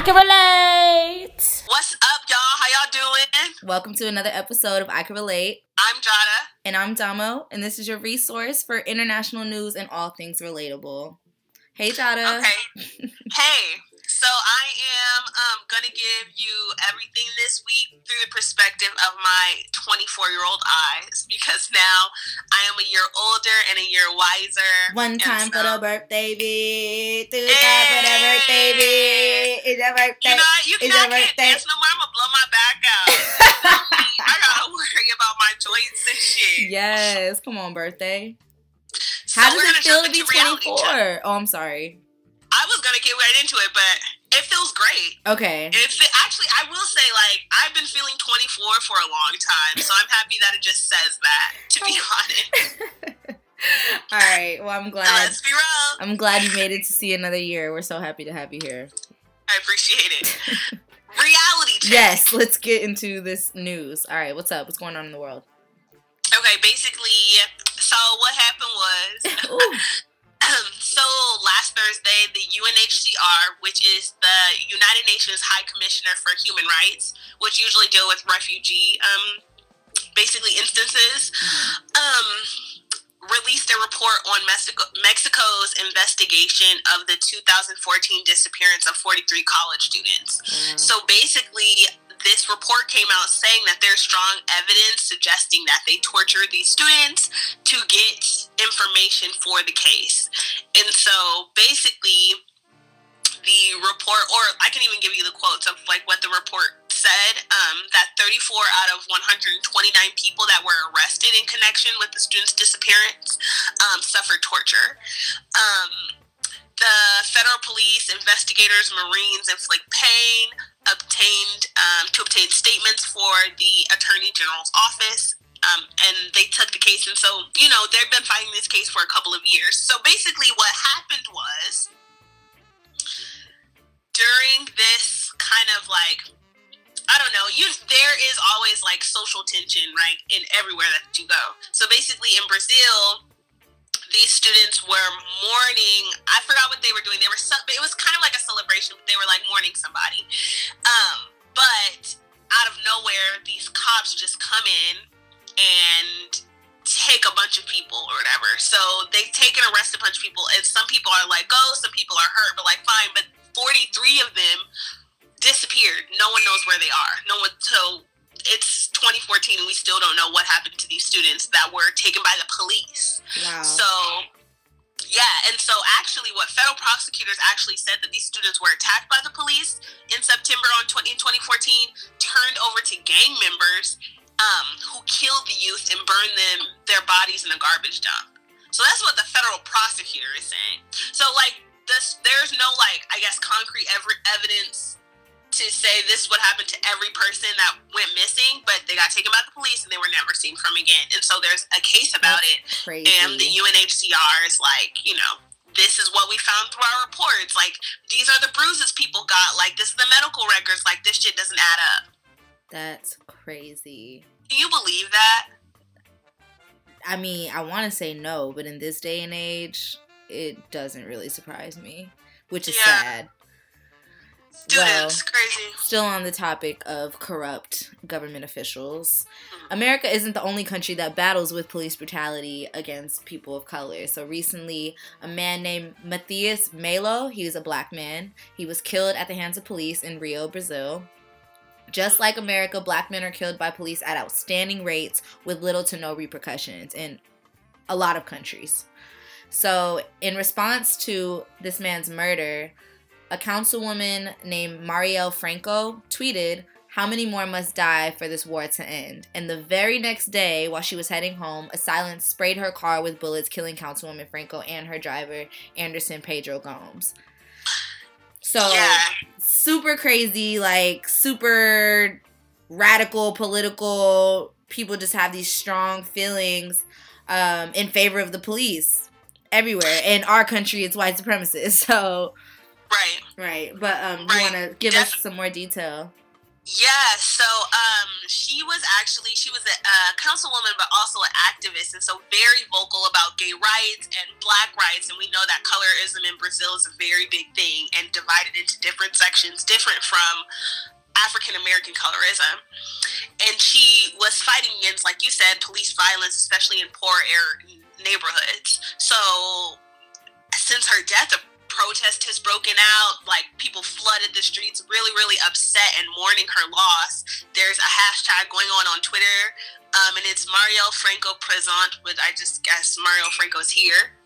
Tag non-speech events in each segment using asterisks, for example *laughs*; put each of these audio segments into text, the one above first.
I can relate. What's up, y'all? How y'all doing? Welcome to another episode of I Can Relate. I'm Jada. And I'm Damo, and this is your resource for international news and all things relatable. Hey, Jada. Okay. *laughs* hey. So I am um, gonna give you everything this week through the perspective of my 24 year old eyes because now I am a year older and a year wiser. One time so, for the birthday beat, two times for the birthday beat. It's your birthday. You know, you it's your birthday. dance no more. I'm gonna blow my back out. *laughs* I gotta worry about my joints and shit. Yes, come on, birthday. So How does it feel to be 24? Oh, I'm sorry. I was gonna get right into it, but it feels great. Okay. If it, actually, I will say, like, I've been feeling 24 for a long time, so I'm happy that it just says that. To be *laughs* honest. All right. Well, I'm glad. Let's be real. I'm glad you made it to see another year. We're so happy to have you here. I appreciate it. *laughs* Reality check. Yes. Let's get into this news. All right. What's up? What's going on in the world? Okay. Basically, so what happened was *laughs* *clears throat* so last Thursday, the UNHCR, which is the United Nations High Commissioner for Human Rights, which usually deal with refugee, um, basically instances, mm-hmm. um, released a report on Mexico, Mexico's investigation of the 2014 disappearance of 43 college students. Mm-hmm. So basically, this report came out saying that there's strong evidence suggesting that they tortured these students to get information for the case. And so basically, the report, or I can even give you the quotes of like what the report said um, that 34 out of 129 people that were arrested in connection with the student's disappearance um, suffered torture. Um, the federal police, investigators, Marines inflict pain, obtained um, to obtain statements for the Attorney General's office. Um, and they took the case, and so you know they've been fighting this case for a couple of years. So basically, what happened was during this kind of like I don't know. You there is always like social tension, right, in everywhere that you go. So basically, in Brazil, these students were mourning. I forgot what they were doing. They were, it was kind of like a celebration. But they were like mourning somebody. Um, but out of nowhere, these cops just come in and take a bunch of people or whatever. So they take and arrest a bunch of people, and some people are like, "Oh," some people are hurt, but like, fine. But forty-three of them disappeared. No one knows where they are. No one. So it's 2014 and we still don't know what happened to these students that were taken by the police. Wow. So yeah, and so actually, what federal prosecutors actually said that these students were attacked by the police in September on 20, in 2014, turned over to gang members um, who killed the youth and burned them their bodies in a garbage dump. So that's what the federal prosecutor is saying. So like this, there's no like I guess concrete ev- evidence to say this would happen to every person that went missing, but they got taken by the police and they were never seen from again. And so there's a case about That's it. Crazy. And the UNHCR is like, you know, this is what we found through our reports. Like, these are the bruises people got. Like, this is the medical records. Like, this shit doesn't add up. That's crazy. Do you believe that? I mean, I want to say no, but in this day and age, it doesn't really surprise me, which is yeah. sad. Students, well, crazy. Still on the topic of corrupt government officials. Mm-hmm. America isn't the only country that battles with police brutality against people of color. So recently, a man named Matheus Melo, he was a black man, he was killed at the hands of police in Rio, Brazil. Just like America, black men are killed by police at outstanding rates with little to no repercussions in a lot of countries. So, in response to this man's murder, a councilwoman named Marielle Franco tweeted, How many more must die for this war to end? And the very next day, while she was heading home, assailants sprayed her car with bullets, killing Councilwoman Franco and her driver, Anderson Pedro Gomes. So, yeah. super crazy, like, super radical political. People just have these strong feelings um, in favor of the police everywhere. In our country, it's white supremacists. *laughs* So, Right. Right. But um, right. you want to give Def- us some more detail? Yeah. So um, she was actually she was a, a councilwoman, but also an activist, and so very vocal about gay rights and black rights. And we know that colorism in Brazil is a very big thing and divided into different sections, different from African American colorism. And she was fighting against, like you said, police violence, especially in poor air neighborhoods. So since her death, protest has broken out. Like people flooded the streets, really, really upset and mourning her loss. There's a hashtag going on on Twitter, um, and it's Marielle Franco Present, but I just guess Marielle Franco's here.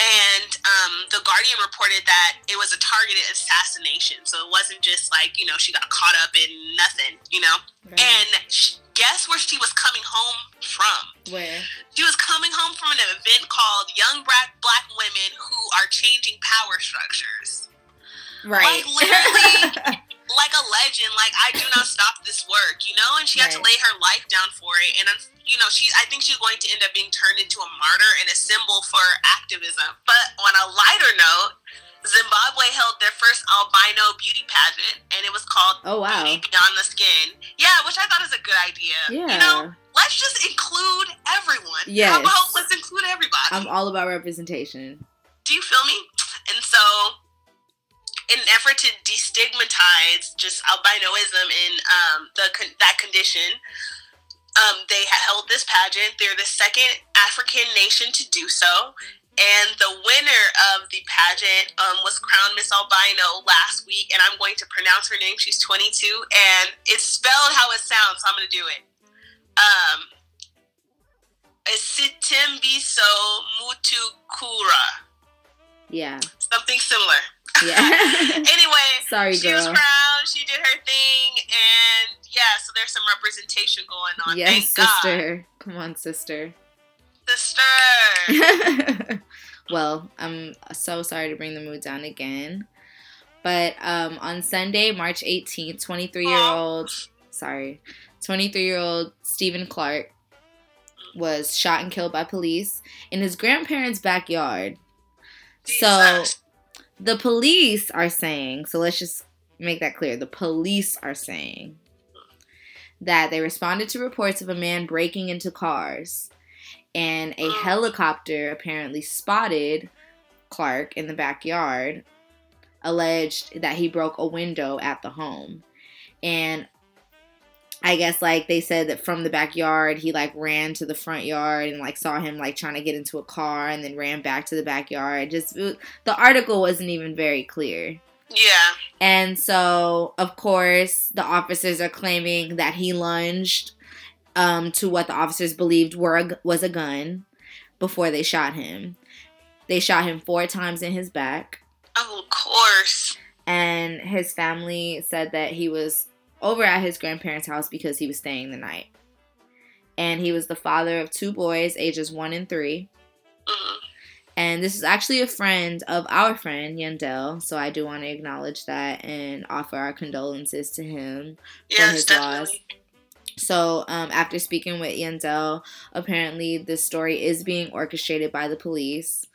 And um, the Guardian reported that it was a targeted assassination. So it wasn't just like, you know, she got caught up in nothing, you know? Right. And she, guess where she was coming home from? Where? She was coming home from an event called Young Black Black Women Who Are Changing Power Structures. Right. Like literally *laughs* like a legend, like I do not stop this work, you know? And she had to lay her life down for it. And you know, she I think she's going to end up being turned into a martyr and a symbol for activism. But on a lighter note, Zimbabwe held their first albino beauty pageant, and it was called "Oh wow, Beauty Beyond the Skin." Yeah, which I thought is a good idea. Yeah, you know, let's just include everyone. Yeah. how about let's include everybody? I'm all about representation. Do you feel me? And so, in an effort to destigmatize just albinoism and um, the that condition, um, they held this pageant. They're the second African nation to do so, and the winner of the pageant um, was crowned Miss Albino last week, and I'm going to pronounce her name. She's 22, and it's spelled how it sounds, so I'm going to do it. Um, Sithembiso Mutukura. Yeah. Something similar. Yeah. *laughs* anyway, *laughs* sorry, she girl. was crowned. She did her thing, and yeah, so there's some representation going on. Yes, Thank sister. God. Come on, sister sister. *laughs* well, I'm so sorry to bring the mood down again. But um, on Sunday, March 18th, 23 year old, sorry, 23 year old Stephen Clark was shot and killed by police in his grandparents' backyard. Jesus. So the police are saying, so let's just make that clear. The police are saying that they responded to reports of a man breaking into cars and a oh. helicopter apparently spotted Clark in the backyard, alleged that he broke a window at the home. And I guess like they said that from the backyard he like ran to the front yard and like saw him like trying to get into a car and then ran back to the backyard. Just uh, the article wasn't even very clear. Yeah. And so, of course, the officers are claiming that he lunged um, to what the officers believed were a, was a gun before they shot him. They shot him four times in his back. Oh, of course. And his family said that he was over at his grandparents' house because he was staying the night. And he was the father of two boys, ages one and 3 mm-hmm. And this is actually a friend of our friend Yandel, so I do want to acknowledge that and offer our condolences to him yes, for his definitely. loss. So, um, after speaking with Yandel, apparently this story is being orchestrated by the police,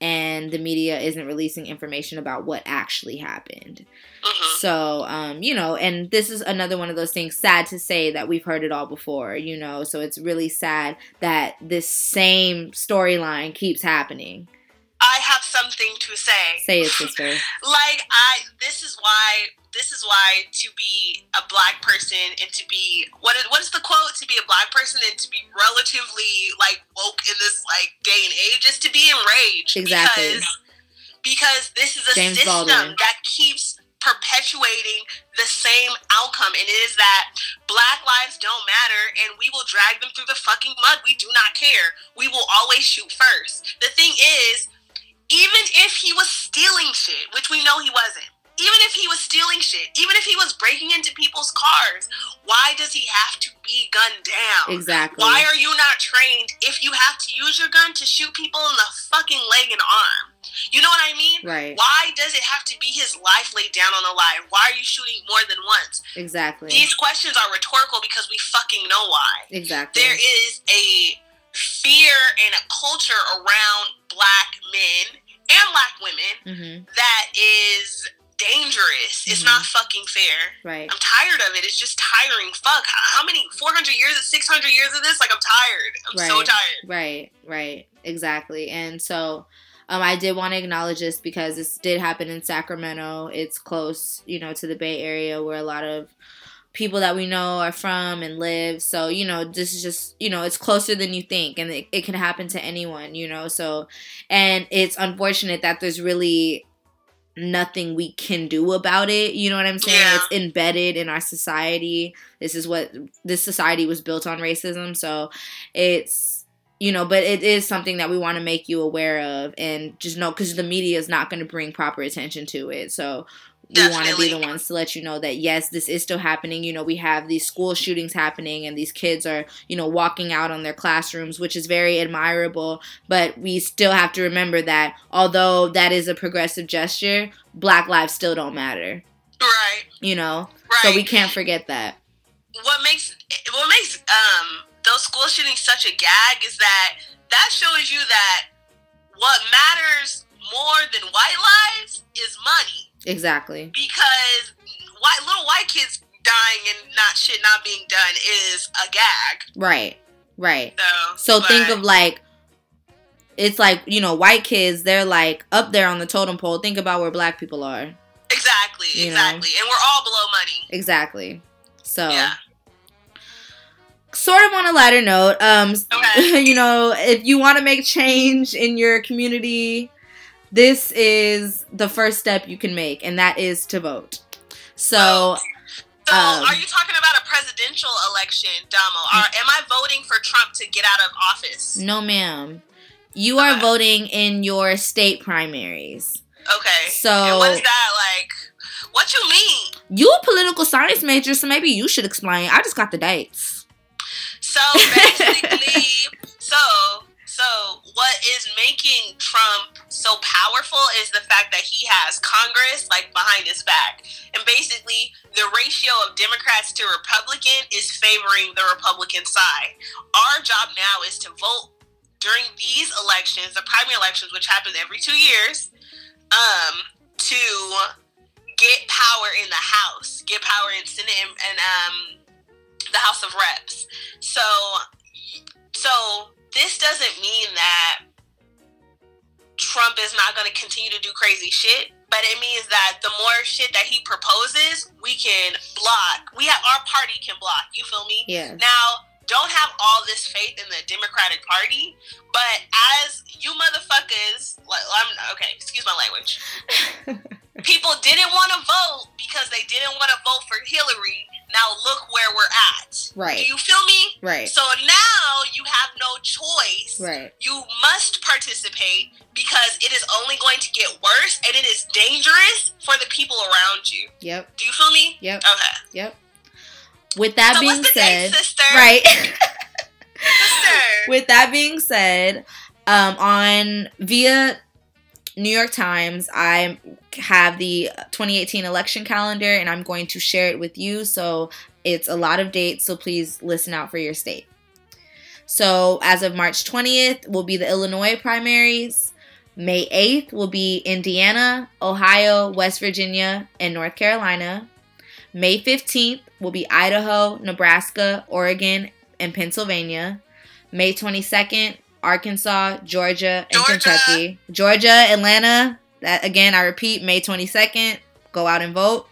and the media isn't releasing information about what actually happened. Mm-hmm. So, um, you know, and this is another one of those things, sad to say that we've heard it all before, you know, so it's really sad that this same storyline keeps happening. I have something to say. Say it, sister. *laughs* like I this is why this is why to be a black person and to be what is what is the quote? To be a black person and to be relatively like woke in this like day and age is to be enraged. Exactly. Because because this is a James system Baldwin. that keeps perpetuating the same outcome and it is that black lives don't matter and we will drag them through the fucking mud we do not care we will always shoot first the thing is even if he was stealing shit, which we know he wasn't, even if he was stealing shit, even if he was breaking into people's cars, why does he have to be gunned down? Exactly. Why are you not trained if you have to use your gun to shoot people in the fucking leg and arm? You know what I mean? Right. Why does it have to be his life laid down on the line? Why are you shooting more than once? Exactly. These questions are rhetorical because we fucking know why. Exactly. There is a fear and a culture around black men and black women mm-hmm. that is dangerous. It's Mhm. not fucking fair. Right. I'm tired of it. It's just tiring. Fuck. How many 400 years, 600 years of this? Like I'm tired. I'm so tired. Right, right, exactly. And so um, I did want to acknowledge this because this did happen in Sacramento. It's close, you know, to the Bay Area where a lot of people that we know are from and live. So, you know, this is just, you know, it's closer than you think and it, it can happen to anyone, you know. So, and it's unfortunate that there's really nothing we can do about it. You know what I'm saying? Yeah. It's embedded in our society. This is what this society was built on racism. So, it's you know but it is something that we want to make you aware of and just know because the media is not going to bring proper attention to it so we want to be the ones to let you know that yes this is still happening. You know we have these school shootings happening and these kids are you know walking out on their classrooms which is very admirable. But we still have to remember that although that is a progressive gesture black lives still don't matter. Right. you know? Right. so we can't forget that. What makes what makes um those school shootings such a gag is that that shows you that what matters more than white lives is money exactly because white little white kids dying and not shit not being done is a gag. right right So So think of like it's like, you know, white kids, they're like up there on the totem pole. Think about where black people are. exactly you know. exactly, and we're all below money. Exactly. So Yeah. sort of on a lighter note, um Okay. *laughs* you know, if you want to make change in your community, this is the first step you can make, and that is to vote. So So, Um, are you talking about a presidential election, Damo? Or am I voting for Trump to get out of office? no ma'am. You are voting in your state primaries. Okay. So and what is that like? What you mean? you a political science major, so maybe you should explain. I just got the dates. So basically, *laughs* so so what is making Trump so powerful is the fact that he has Congress like behind his back, and basically the ratio of Democrats to Republican is favoring the Republican side. Our job now is to vote during these elections, the primary elections, which happen every two years, um, to get power in the House, get power in Senate and, and um, the House of Reps. So, so this doesn't mean that Trump is not going to continue to do crazy shit, but it means that the more shit that he proposes, we can block. We have our party can block. You feel me? Yeah. Now, don't have all this faith in the Democratic Party, but as you motherfuckers, like, I'm okay. Excuse my language. *laughs* People didn't want to vote because they didn't want to vote for Hillary. Now look where we're at. Right. Do you feel me? Right. So now you have no choice. Right. You must participate because it is only going to get worse and it is dangerous for the people around you. Yep. Do you feel me? Yep. Okay. Yep. With that so being said, sister? right. *laughs* Sister. With that being said, um, on via New York Times, I have the 2018 election calendar, and I'm going to share it with you. So it's a lot of dates. So please listen out for your state. So as of March 20th will be the Illinois primaries. May 8th will be Indiana, Ohio, West Virginia, and North Carolina. May 15th will be Idaho, Nebraska, Oregon, and Pennsylvania. May 22nd, Arkansas, Georgia, and Georgia. Kentucky. Georgia, Atlanta. That again, I repeat, May 22nd. Go out and vote.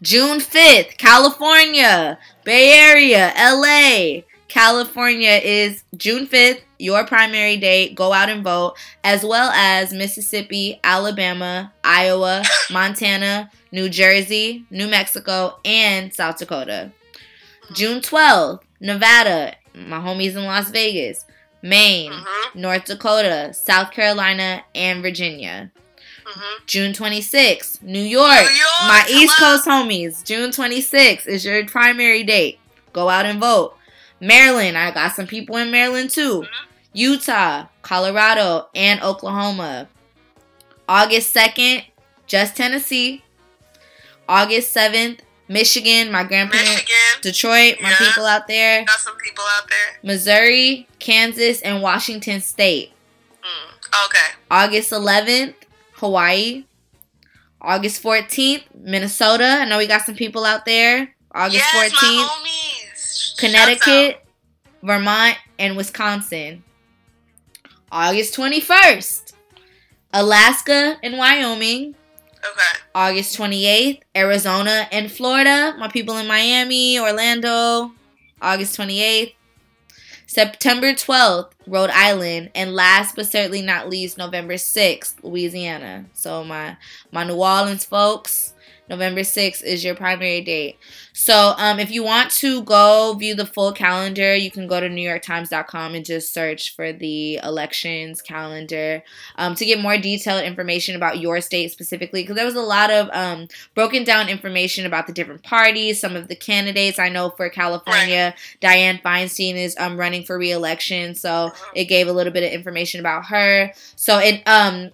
June 5th, California, Bay Area, LA. California is June 5th, your primary date. Go out and vote, as well as Mississippi, Alabama, Iowa, *laughs* Montana, New Jersey, New Mexico, and South Dakota. June 12th, Nevada, my homies in Las Vegas, Maine, Mm-hmm. North Dakota, South Carolina, and Virginia. Mm-hmm. June 26th, New York, New York, my East. Coast homies. June 26th is your primary date. Go out and vote. Maryland, I got some people in Maryland too. Mhm. Utah, Colorado, and Oklahoma. August 2nd, just Tennessee. August 7th, Michigan, my grandparents. Michigan. Detroit, my Yeah. people out there. Got some people out there. Missouri, Kansas, and Washington State. Mm. Okay. August 11th, Hawaii. August 14th, Minnesota. I know we got some people out there. August yes, 14th, my homies. Connecticut, Vermont, and Wisconsin. August 21st, Alaska and Wyoming. Okay. August 28th, Arizona and Florida. My people in Miami, Orlando. August 28th. September 12th, Rhode Island, and last but certainly not least, November 6th, Louisiana. So my my New Orleans folks, November 6th is your primary date. So um, if you want to go view the full calendar, you can go to NewYorkTimes.com and just search for the elections calendar um, to get more detailed information about your state specifically. Because there was a lot of um, broken down information about the different parties, some of the candidates. I know for California, right. Dianne Feinstein is um, running for reelection, so uh-huh. it gave a little bit of information about her. So it um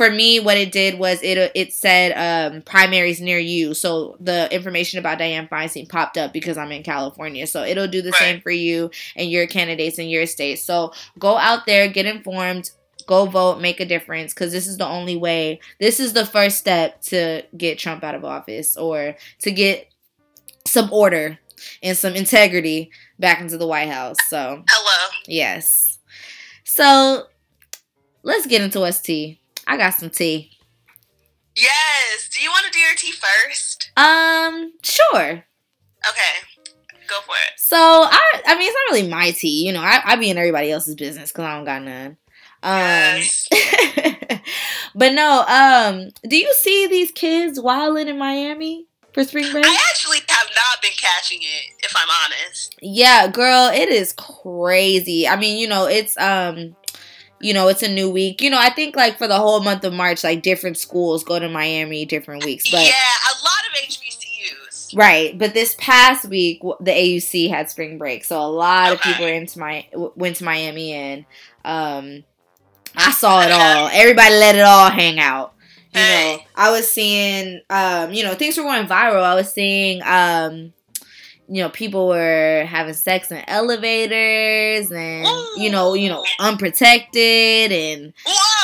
for me, what it did was it it said um, primaries near you, so the information about Dianne Feinstein popped up because I'm in California. So it'll do the right. same for you and your candidates in your state. So go out there, get informed, go vote, make a difference, because this is the only way. This is the first step to get Trump out of office or to get some order and some integrity back into the White House. So hello, yes. So let's get into tea. I got some tea. Yes. Do you want to do your tea first? Um, sure. Okay. Go for it. So I, I mean, it's not really my tea. You know, I, I be in everybody else's business because I don't got none. Um, yes. *laughs* but no. Um, do you see these kids wilding in Miami for spring break? I actually have not been catching it, if I'm honest. Yeah, girl, it is crazy. I mean, you know, it's um you know, it's a new week. You know, I think like for the whole month of March, like different schools go to Miami different weeks. But yeah, a lot of HBCUs. Right, but this past week the AUC had spring break, so a lot okay. of people into my went to Miami and um, I saw it all. *laughs* Everybody let it all hang out. You hey. know, I was seeing um, you know, things were going viral. I was seeing um you know, people were having sex in elevators and you know, you know, unprotected and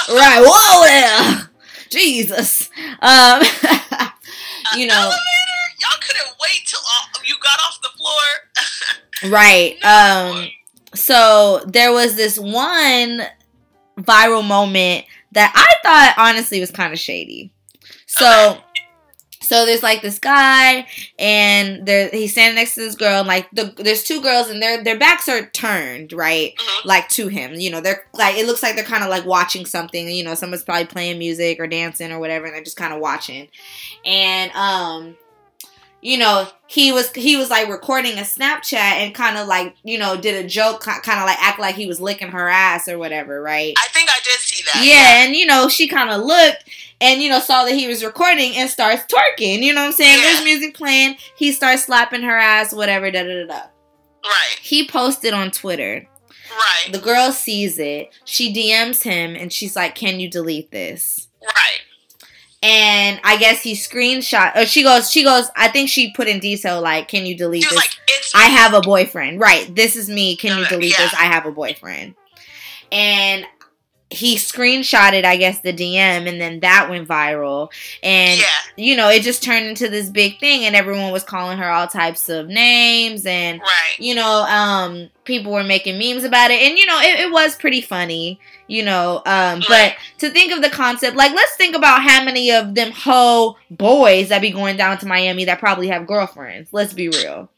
right, whoa there. *laughs* Jesus. Um *laughs* you know elevator? Y'all couldn't wait till uh, you got off the floor. *laughs* right. Um so there was this one viral moment that I thought honestly was kind of shady. So so there's like this guy, and there he's standing next to this girl, and like the there's two girls, and their their backs are turned right, mm-hmm. like to him. You know, they're like it looks like they're kind of like watching something. You know, someone's probably playing music or dancing or whatever, and they're just kind of watching. And um, you know, he was he was like recording a Snapchat and kind of like you know did a joke, kind of like act like he was licking her ass or whatever, right? I think I did see that. Yeah, yeah. and you know she kind of looked and you know saw that he was recording and starts twerking. You know what I'm saying? Yeah. There's music playing. He starts slapping her ass, whatever. Da da da da. Right. He posted on Twitter. Right. The girl sees it. She DMs him and she's like, "Can you delete this?" Right. And I guess he screenshot. Or she goes. She goes. I think she put in detail like, "Can you delete this?" Like, I have a boyfriend. Right. This is me. Can you delete yeah. this? I have a boyfriend. And he screenshotted i guess the dm and then that went viral and yeah. you know it just turned into this big thing and everyone was calling her all types of names and right. you know um people were making memes about it and you know it, it was pretty funny you know um right. but to think of the concept like let's think about how many of them ho boys that be going down to miami that probably have girlfriends let's be real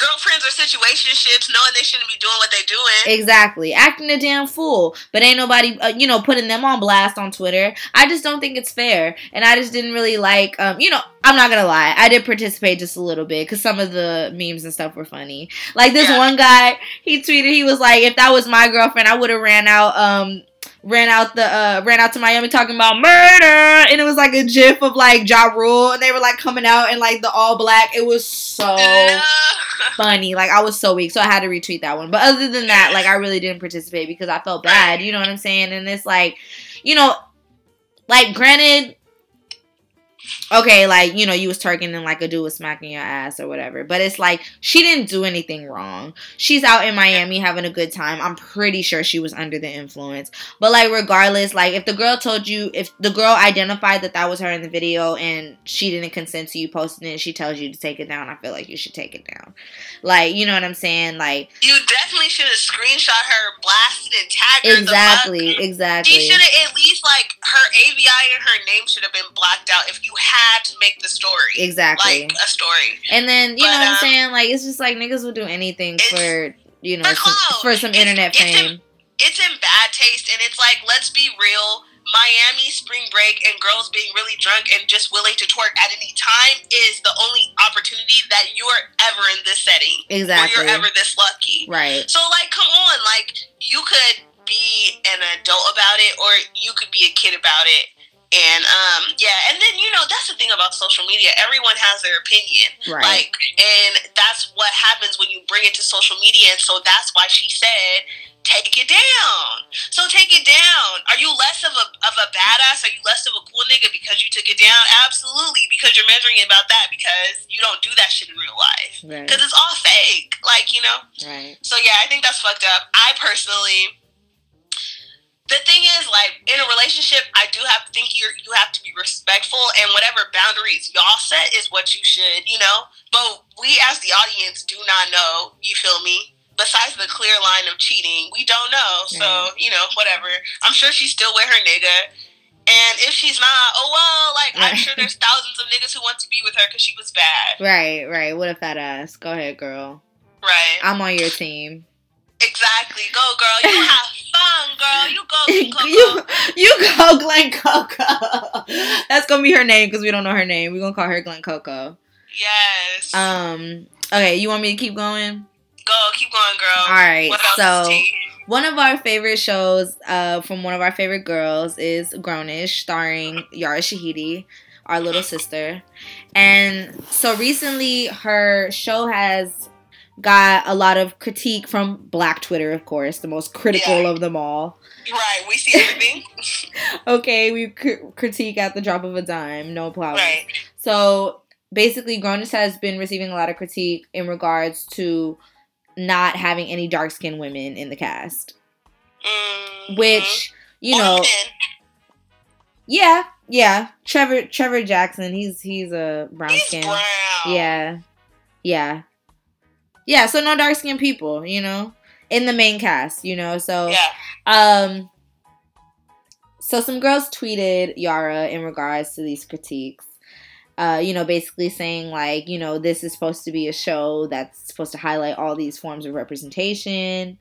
girlfriends or situationships knowing they shouldn't be doing what they're doing. Exactly. Acting a damn fool. But ain't nobody, uh, you know, putting them on blast on Twitter. I just don't think it's fair. And I just didn't really like, um, you know, I'm not gonna lie. I did participate just a little bit because some of the memes and stuff were funny. Like this yeah. one guy, he tweeted, he was like, if that was my girlfriend, I would have ran out, um, ran out the uh ran out to Miami talking about murder and it was like a gif of like Ja Rule and they were like coming out in like the all black. It was so *laughs* funny. Like I was so weak. So I had to retweet that one. But other than that, like I really didn't participate because I felt bad, you know what I'm saying? And it's like, you know, like granted okay, like, you know, you was twerking and like a dude was smacking your ass or whatever. But it's like she didn't do anything wrong. She's out in Miami having a good time. I'm pretty sure she was under the influence. But like regardless, like if the girl told you if the girl identified that that was her in the video and she didn't consent to you posting it, she tells you to take it down, I feel like you should take it down. Like, you know what I'm saying? Like You definitely should have screenshot her, blasted and tagged her. Exactly, exactly. She should have at least like her AVI and her name should have been blacked out if you had to make the story. Exactly. Like a story. And then, you But, know what I'm um, saying? Like, it's just like niggas will do anything for, you know, for some, for some It's- internet it's in- fame. It's in bad taste and it's like, let's be real. Miami spring break and girls being really drunk and just willing to twerk at any time is the only opportunity that you're ever in this setting. Exactly. Or you're ever this lucky. Right. So like, come on, like you could be an adult about it, or you could be a kid about it. And um, yeah, and then you know that's the thing about social media. Everyone has their opinion, Right. like, and that's what happens when you bring it to social media. And so that's why she said, "Take it down." So take it down. Are you less of a of a badass? Are you less of a cool nigga because you took it down? Absolutely, because you're measuring it about that. Because you don't do that shit in real life. right. Because it's all fake. Like you know. Right. So yeah, I think that's fucked up. I personally, the thing is, like in a relationship, I do have to think you you have to be respectful, and whatever boundaries y'all set is what you should, you know. But we as the audience do not know. You feel me? Besides the clear line of cheating, we don't know. So you know, whatever. I'm sure she's still with her nigga. And if she's not, oh well, like I'm sure there's *laughs* thousands of niggas who want to be with her because she was bad, Right. Right. What a fat ass. Go ahead, girl. right? I'm on your team. Exactly. Go, girl. You have fun, girl. You go, Glen Coco. you, you go, *laughs* *laughs* Glen Coco. *laughs* That's gonna be her name because we don't know her name. We're gonna call her Glen Coco. Yes. Um. Okay. You want me to keep going? go. Keep going, girl. All right. What So. One of our favorite shows uh, from one of our favorite girls is Grownish, starring Yara Shahidi, our little sister. And so recently, her show has got a lot of critique from Black Twitter, of course, the most critical Yeah. of them all. Right. We see everything. *laughs* Okay, we cr- critique at the drop of a dime, no problem. right. So basically, Grownish has been receiving a lot of critique in regards to not having any dark skinned women in the cast, Mm-hmm. which you know. Yeah, yeah. Trevor Trevor Jackson, he's he's a brown He's skin. brown. Yeah. Yeah. Yeah, so no dark skinned people, you know, in the main cast, you know. So Yeah. um so some girls tweeted Yara in regards to these critiques. Uh, you know, basically saying like, you know, this is supposed to be a show that's supposed to highlight all these forms of representation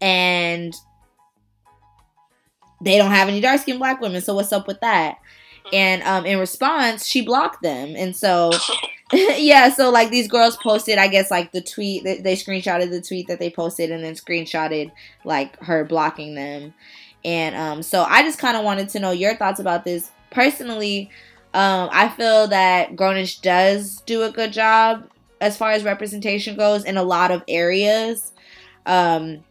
and they don't have any dark skinned black women, so what's up with that? And um in response, she blocked them. And so *laughs* *laughs* yeah, so like these girls posted, I guess like the tweet they, they screenshotted the tweet that they posted and then screenshotted like her blocking them. And um so I just kind of wanted to know your thoughts about this. Personally, um I feel that Grownish does do a good job as far as representation goes in a lot of areas. Um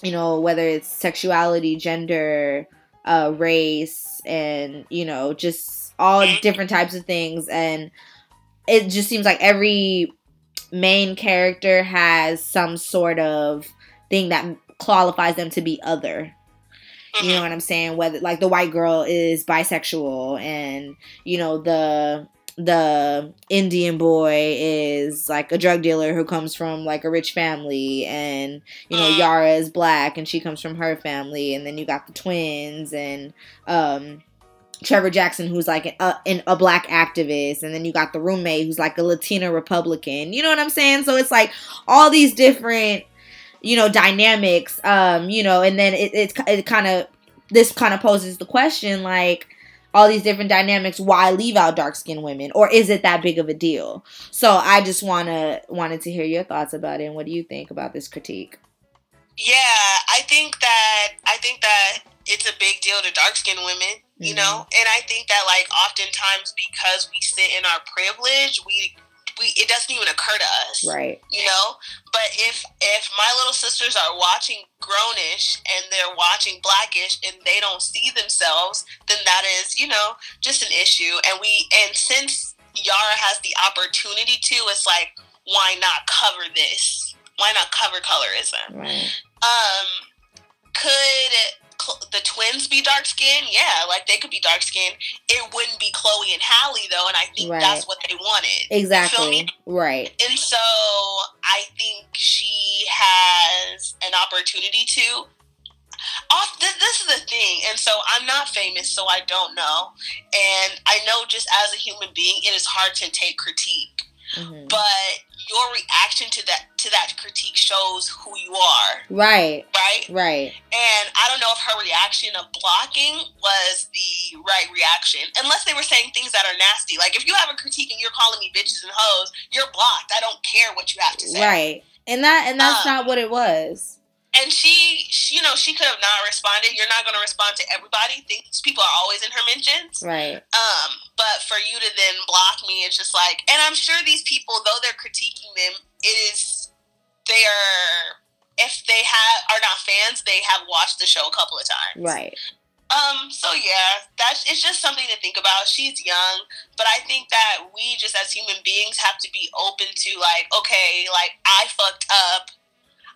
you know, whether it's sexuality, gender, uh race and you know, just all different types of things and it just seems like every main character has some sort of thing that qualifies them to be other. You know Mhm. what I'm saying? Whether like the white girl is bisexual and you know the the Indian boy is like a drug dealer who comes from like a rich family and you know Mm. Yara is black and she comes from her family and then you got the twins and um Trevor Jackson, who's like a, an, a black activist, and then you got the roommate who's like a Latina Republican. You know what I'm saying? So it's like all these different, you know, dynamics. Um, you know, and then it it, it kind of this kind of poses the question like all these different dynamics why leave out dark skinned women or is it that big of a deal so i just want to wanted to hear your thoughts about it and what do you think about this critique Yeah, I think that I think that it's a big deal to dark skinned women, you know? And I think that like oftentimes because we sit in our privilege, we we it doesn't even occur to us. Right. You know? But if if my little sisters are watching grownish and they're watching blackish and they don't see themselves, then that is, you know, just an issue. And we and since Yara has the opportunity to, it's like, why not cover this? Why not cover colorism? Right. Um, could the twins be dark skinned? Yeah, like they could be dark skinned. It wouldn't be Chloe and Halle though, and I think Right. that's what they wanted. Exactly. Right. And so I think she has an opportunity to. Off, this, this is the thing, and so I'm not famous, so I don't know. And I know just as a human being, it is hard to take critique. Mhm. But your reaction to that to that critique shows who you are, Right. right? Right. And I don't know if her reaction of blocking was the right reaction, unless they were saying things that are nasty. Like if you have a critique and you're calling me bitches and hoes, you're blocked. I don't care what you have to say. Right. And that and that's Uh, not what it was. And she, she, you know, she could have not responded. You're not going to respond to everybody. These people are always in her mentions. Right. Um, but for you to then block me, it's just like, and I'm sure these people, though they're critiquing them, it is they are. If they have are not fans, they have watched the show a couple of times. Right. Um, so yeah, that's it's just something to think about. She's young, but I think that we just as human beings have to be open to like, okay, like I fucked up.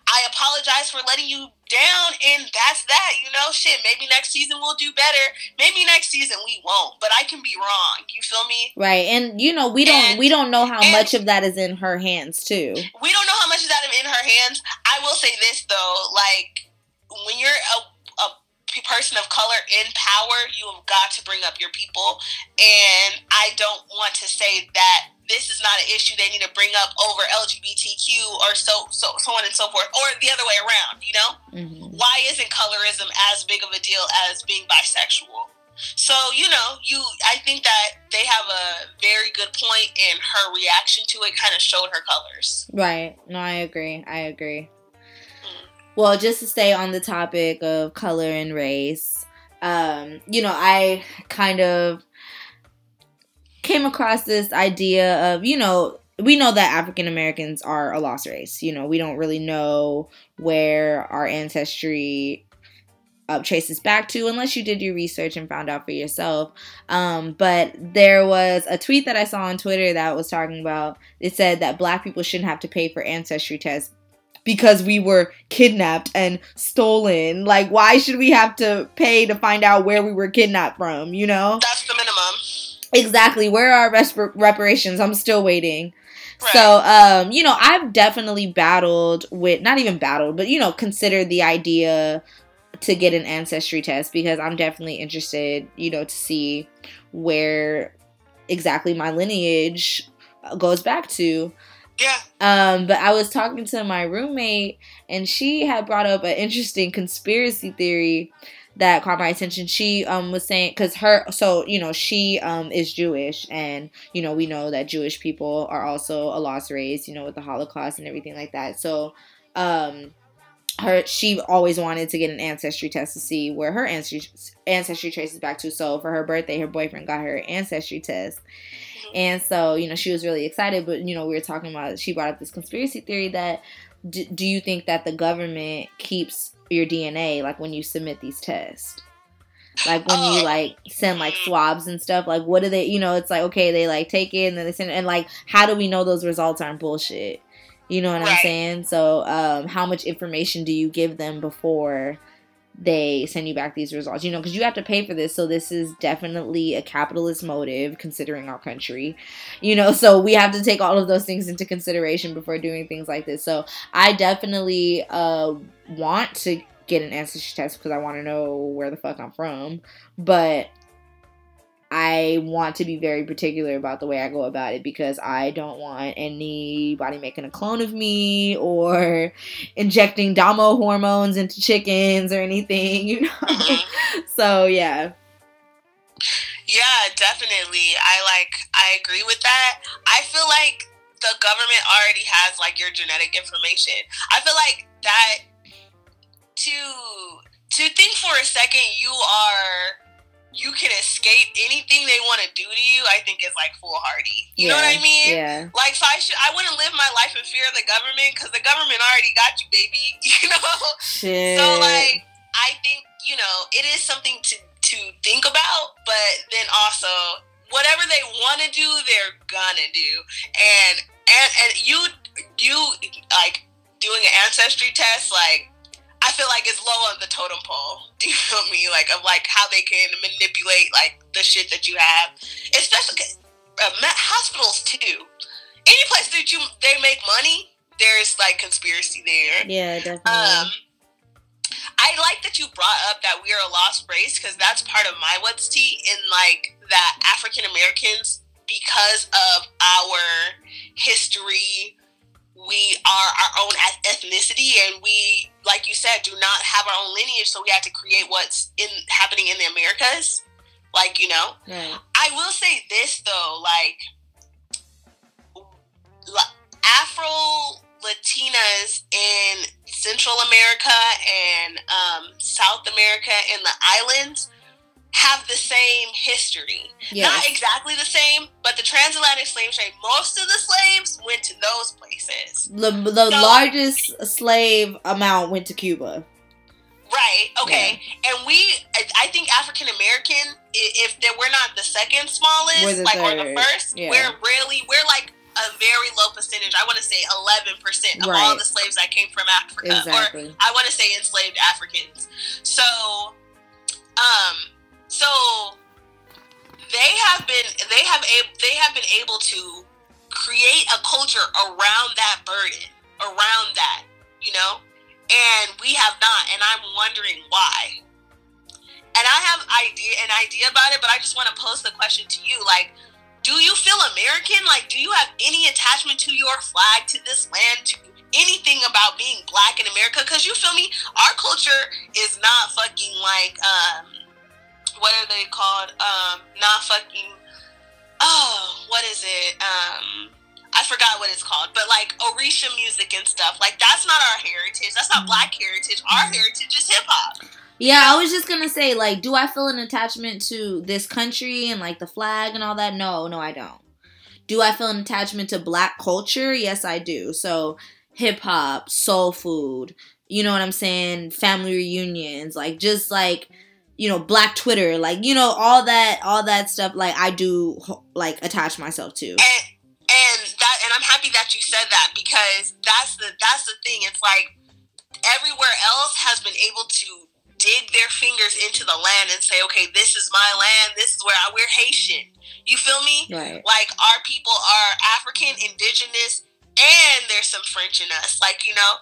I apologize for letting you down, and that's that. You know, shit. Maybe next season we'll do better. Maybe next season we won't, but I can be wrong. You feel me? Right. And you know, we don't And- we don't know how much of that is in her hands too. We don't know how much of that is in her hands. I will say this though, like when you're a, a person of color in power, you have got to bring up your people. And I don't want to say that this is not an issue they need to bring up over LGBTQ or so so so on and so forth, or the other way around. You know, hmm why isn't colorism as big of a deal as being bisexual? So you know, you I think that they have a very good point, and her reaction to it kind of showed her colors. Right. No, I agree. I agree. Mm. Well, just to stay on the topic of color and race, um, you know, I kind of came across this idea of, you know, we know that African Americans are a lost race. You know, we don't really know where our ancestry uh, traces back to unless you did your research and found out for yourself. Um, but there was a tweet that I saw on Twitter that was talking about it said that black people shouldn't have to pay for ancestry tests because we were kidnapped and stolen. Like, why should we have to pay to find out where we were kidnapped from? You know? That's the minimum. Exactly. Where are resp- reparations? I'm still waiting. Right. So, um, you know, I've definitely battled with, not even battled, but, you know, considered the idea to get an ancestry test because I'm definitely interested, you know, to see where exactly my lineage goes back to. Yeah. Um, but I was talking to my roommate, and she had brought up an interesting conspiracy theory that caught my attention. She um was saying because her so you know she um is Jewish, and you know we know that Jewish people are also a lost race, you know, with the Holocaust and everything like that. So um her she always wanted to get an ancestry test to see where her ancestry ancestry traces back to. So for her birthday, her boyfriend got her ancestry test. And so, you know, she was really excited, but you know, we were talking about she brought up this conspiracy theory that d- do you think that the government keeps your DNA like when you submit these tests? Like when you Oh. like send like swabs and stuff, like what do they you know, it's like okay, they like take it and then they send it and like how do we know those results aren't bullshit? You know what I'm saying? So, um, how much information do you give them before they send you back these results? You know, because you have to pay for this. So, this is definitely a capitalist motive considering our country. You know, so we have to take all of those things into consideration before doing things like this. So, I definitely uh, want to get an ancestry test because I want to know where the fuck I'm from. But I want to be very particular about the way I go about it because I don't want anybody making a clone of me or *laughs* injecting Damo hormones into chickens or anything, you know. Mhm. *laughs* so yeah. Yeah, definitely. I like I agree with that. I feel like the government already has like your genetic information. I feel like that to to think for a second you are you can escape anything they want to do to you, I think is like foolhardy. You know what I mean? Yeah. Like, so I should, I wouldn't live my life in fear of the government because the government already got you, baby. *laughs* You know? Shit. So like, I think you know it is something to to think about, but then also whatever they want to do, they're gonna do, and and and you you like doing an ancestry test, like I feel like it's low on the totem pole. Do you feel me? Like of like how they can manipulate like the shit that you have, especially uh, hospitals too. Any place that you they make money, there's like conspiracy there. yeah, definitely. Um, I like that you brought up that we are a lost race because that's part of my what's tea in like that African Americans because of our history we are our own ethnicity and we like you said do not have our own lineage so we have to create what's in happening in the americas like you know right. i will say this though like afro latinas in central america and um, south america and the islands have the same history. Yes. Not exactly the same, but the transatlantic slave trade, most of the slaves went to those places. The, the So- largest slave amount went to Cuba. Right, okay. And we, I I think African American, if they, we're not the second smallest, the like, or the first, yeah. we're really, we're like a very low percentage. I want to say 11% of all the slaves that came from Africa. Or I want to say enslaved Africans. So, um, so they have been they have a, they have been able to create a culture around that burden, around that, you know, and we have not, and I'm wondering why. And I have idea an idea about it, but I just want to pose the question to you, like. Do you feel American? Like, do you have any attachment to your flag, to this land, to anything about being black in America? Because you feel me, our culture is not fucking like um, what are they called? Um, not fucking. Oh, what is it? Um, I forgot what it's called, but like Orisha music and stuff. Like that's not our heritage. That's not. Black heritage. Our Mhm. heritage is hip hop. Yeah, I was just gonna say, like, do I feel an attachment to this country and like the flag and all that? No, no, I don't. Do I feel an attachment to black culture? Yes, I do. So hip hop, soul food, you know what I'm saying? Family reunions, like just like you know, black Twitter, like you know, all that, all that stuff. Like I do, like attach myself to. and and that and I'm happy that you said that because that's the that's the thing. It's like everywhere else has been able to dig their fingers into the land and say, okay, this is my land. This is where I, we're Haitian. You feel me? Right. Like our people are African, indigenous, and there's some French in us. Like you know,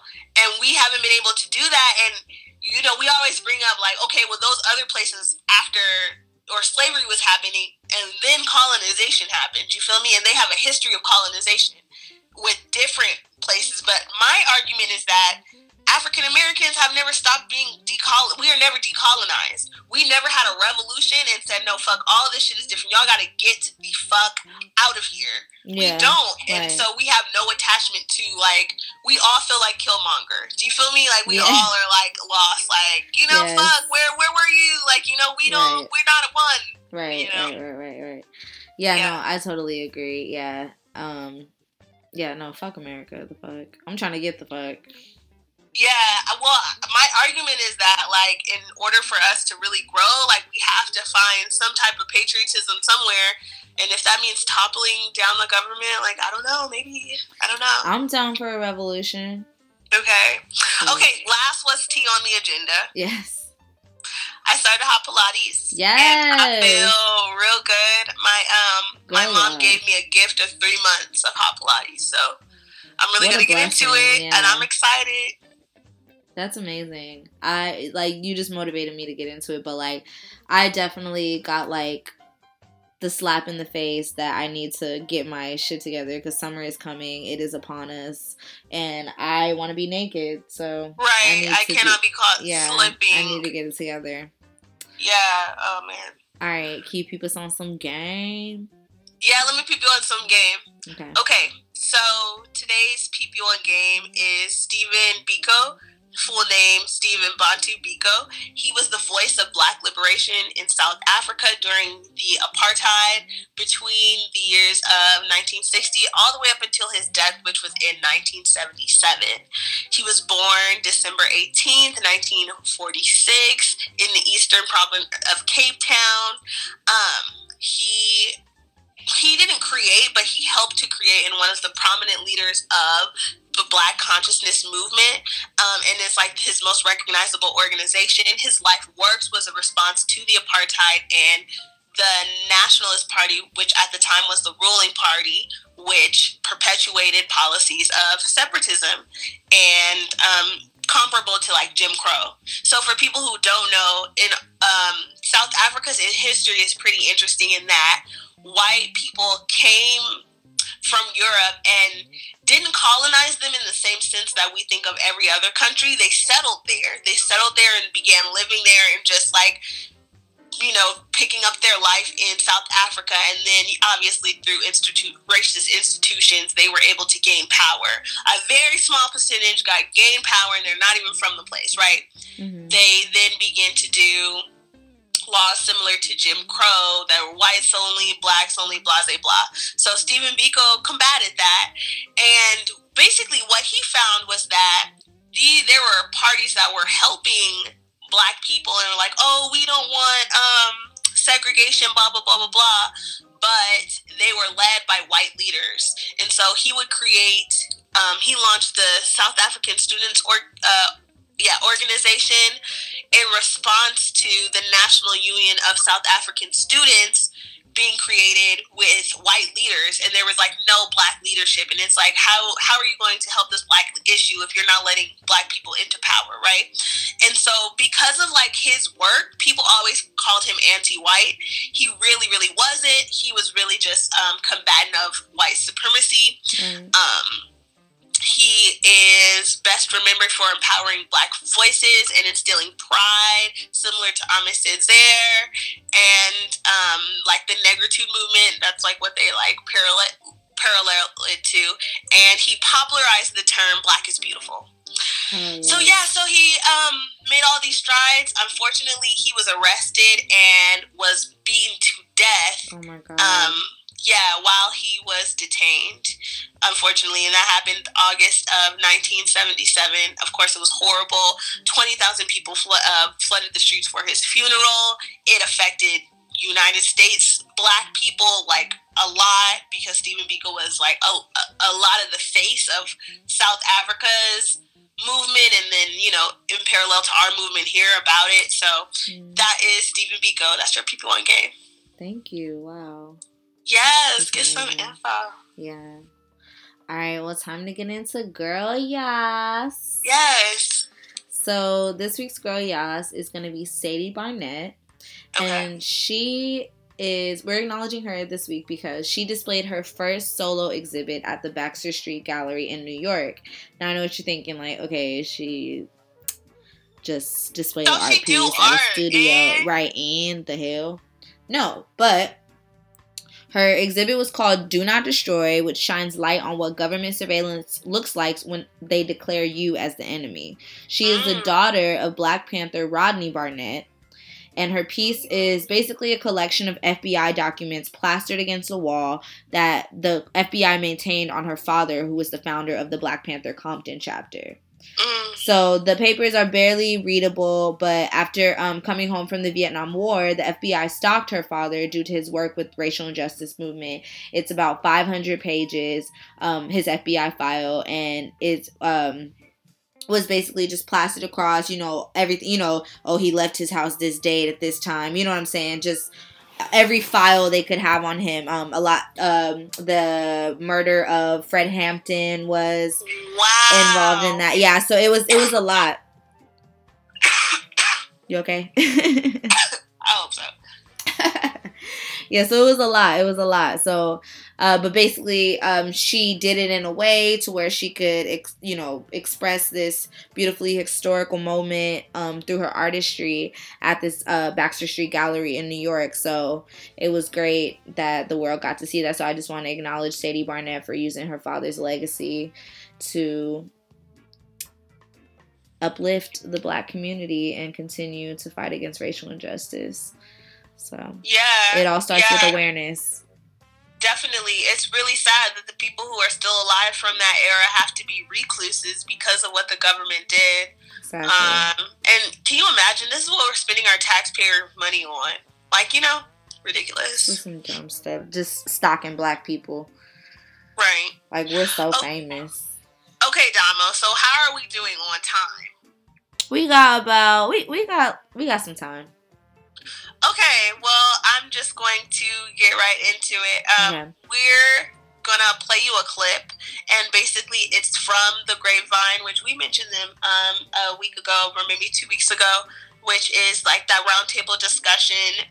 and we haven't been able to do that. And you know, we always bring up like, okay, well, those other places after or slavery was happening and then colonization happened you feel me? And they have a history of colonization with different places but my argument is that african americans have never stopped being decol we are never decolonized we never had a revolution and said no fuck all this shit is different y'all gotta get the fuck out of here Yeah. we don't and so we have no attachment to like we all feel like killmonger do you feel me like we Yeah. all are like lost like you know Yes. fuck where where were you like you know we don't Right. we're not one Right, you know? right, right, right, right. Yeah, Yeah. no, I totally agree. Yeah. Um yeah, no, fuck America, the fuck. I'm trying to get the fuck. Yeah, well, my argument is that, like, in order for us to really grow, like, we have to find some type of patriotism somewhere. And if that means toppling down the government, like, I don't know, maybe, I don't know. I'm down for a revolution. Okay. Yeah. Okay, last was tea on the agenda. Yes. I started hot Pilates. And I feel real good. My um my mom gave me a gift of three months of hot Pilates, so I'm really What gonna get into it, and. I'm excited. That's amazing. I like you just motivated me to get into it, but like I definitely got like the slap in the face that I need to get my shit together because summer is coming. It is upon us, and I want to be naked. So Right, need I, to cannot do- be caught yeah, slipping. I need to get it together. Yeah. Oh man. All right, can you peep us on some game? Yeah. Let me peep you on some game. Okay. Okay. So today's peep you on game is Stephen Biko, full name Stephen Bantu Biko. He was the voice of black liberation in South Africa during the apartheid between the years of 1960 all the way up until his death, which was in 1977. He was born December 18th, 1946, in the eastern province of Cape Town. Um, he he didn't create, but he helped to create and one of the prominent leaders of the Black Consciousness Movement, um, and it's like his most recognizable organization. His life works was a response to the apartheid and the Nationalist Party, which at the time was the ruling party, which perpetuated policies of separatism and um, comparable to like Jim Crow. So for people who don't know, in um, South Africa's history is pretty interesting in that white people came from Europe and didn't colonize them in the same sense that we think of every other country. They settled there. They settled there and began living there and just like you know, picking up their life in South Africa, and then obviously through institute racist institutions, they were able to gain power. A very small percentage got gain power, and they're not even from the place, right? Mm-hmm. They then begin to do laws similar to Jim Crow that were whites only, blacks only, blah, blah, blah. So Stephen Biko combated that. And basically, what he found was that the, there were parties that were helping black people and like, oh, we don't want um, segregation, blah, blah, blah, blah, blah. But they were led by white leaders. And so he would create, um, he launched the South African Students or, uh, yeah, organization in response to the National Union of South African Students being created with white leaders and there was like no black leadership. And it's like how how are you going to help this black issue if you're not letting black people into power right? And so because of like his work people always called him anti-white. He really really wasn't. He was really just um, combatant of white supremacy. Mm. um, he is best remembered for empowering black voices and instilling pride, similar to Aimé Césaire, and um, like the negritude movement. That's like what they like parallel parallel it to. And he popularized the term "Black is beautiful." Mm. So yeah, so he um, made all these strides. Unfortunately, he was arrested and was beaten to death. Oh my god. Um, yeah, while he was detained, unfortunately, and that happened August of 1977. Of course, it was horrible. 20,000 people uh, flooded the streets for his funeral. It affected United States black people like a lot because Stephen Biko was like a, a lot of the face of South Africa's movement and then you know in parallel to our movement here about it so mm. that is Stephen Biko that's your people on game thank you wow Yes, get some info. Yeah. All right, well, time to get into Girl Yas. Yes. So this week's Girl Yas is going to be Sadie Barnett. Okay. And she is, we're acknowledging her this week because she displayed her first solo exhibit at the Baxter Street Gallery in New York. Now I know what you're thinking, like, okay, she just displayed Don't art piece at a studio, and- right? And the hell, no, but her exhibit was called Do Not Destroy, which shines light on what government surveillance looks like when they declare you as the enemy. She is the mm. daughter of Black Panther Rodney Barnett, and her piece is basically a collection of FBI documents plastered against a wall that the FBI maintained on her father, who was the founder of the Black Panther Compton chapter. So the papers are barely readable, but after um, coming home from the Vietnam War, the FBI stalked her father due to his work with racial injustice movement. It's about 500 pages, um, his FBI file, and it's um, was basically just plastered across, you know, everything, you know, oh, he left his house this date at this time, you know what I'm saying? Just every file they could have on him. Um, a lot. Um, the murder of Fred Hampton was wow. involved in that. Yeah, so it was it was a lot. You okay? *laughs* I hope so. *laughs* yeah, so it was a lot. It was a lot. So, uh, but basically, um, she did it in a way to where she could, ex- you know, express this beautifully historical moment um, through her artistry at this uh, Baxter Street Gallery in New York. So it was great that the world got to see that. So I just want to acknowledge Sadie Barnett for using her father's legacy to uplift the black community and continue to fight against racial injustice. So yeah, it all starts yeah. with awareness. Definitely, it's really sad that the people who are still alive from that era have to be recluses because of what the government did. Exactly. Um, and can you imagine? This is what we're spending our taxpayer money on. Like you know, ridiculous. some dumb stuff. Just stalking black people. Right. Like we're so oh. famous. Okay, Damo. So how are we doing on time? We got about we we got we got some time. Okay, well, I'm just going to get right into it. Um, okay. We're gonna play you a clip, and basically, it's from the Grapevine, which we mentioned them um, a week ago, or maybe two weeks ago, which is like that roundtable discussion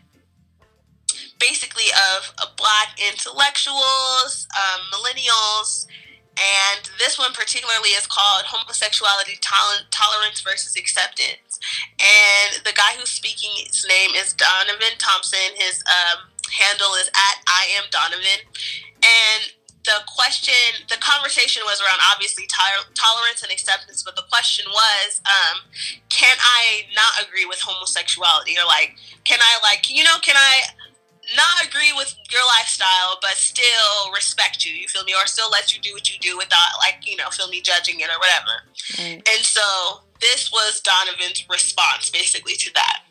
basically of uh, black intellectuals, um, millennials, and this one particularly is called Homosexuality Tolerance versus Acceptance. And the guy who's speaking, his name is Donovan Thompson. His um, handle is at I am Donovan. And the question, the conversation was around obviously to- tolerance and acceptance, but the question was, um, can I not agree with homosexuality? Or like, can I like, you know, can I not agree with your lifestyle, but still respect you. You feel me? Or still let you do what you do without, like, you know, feel me judging it or whatever. Right. And so this was Donovan's response, basically, to that.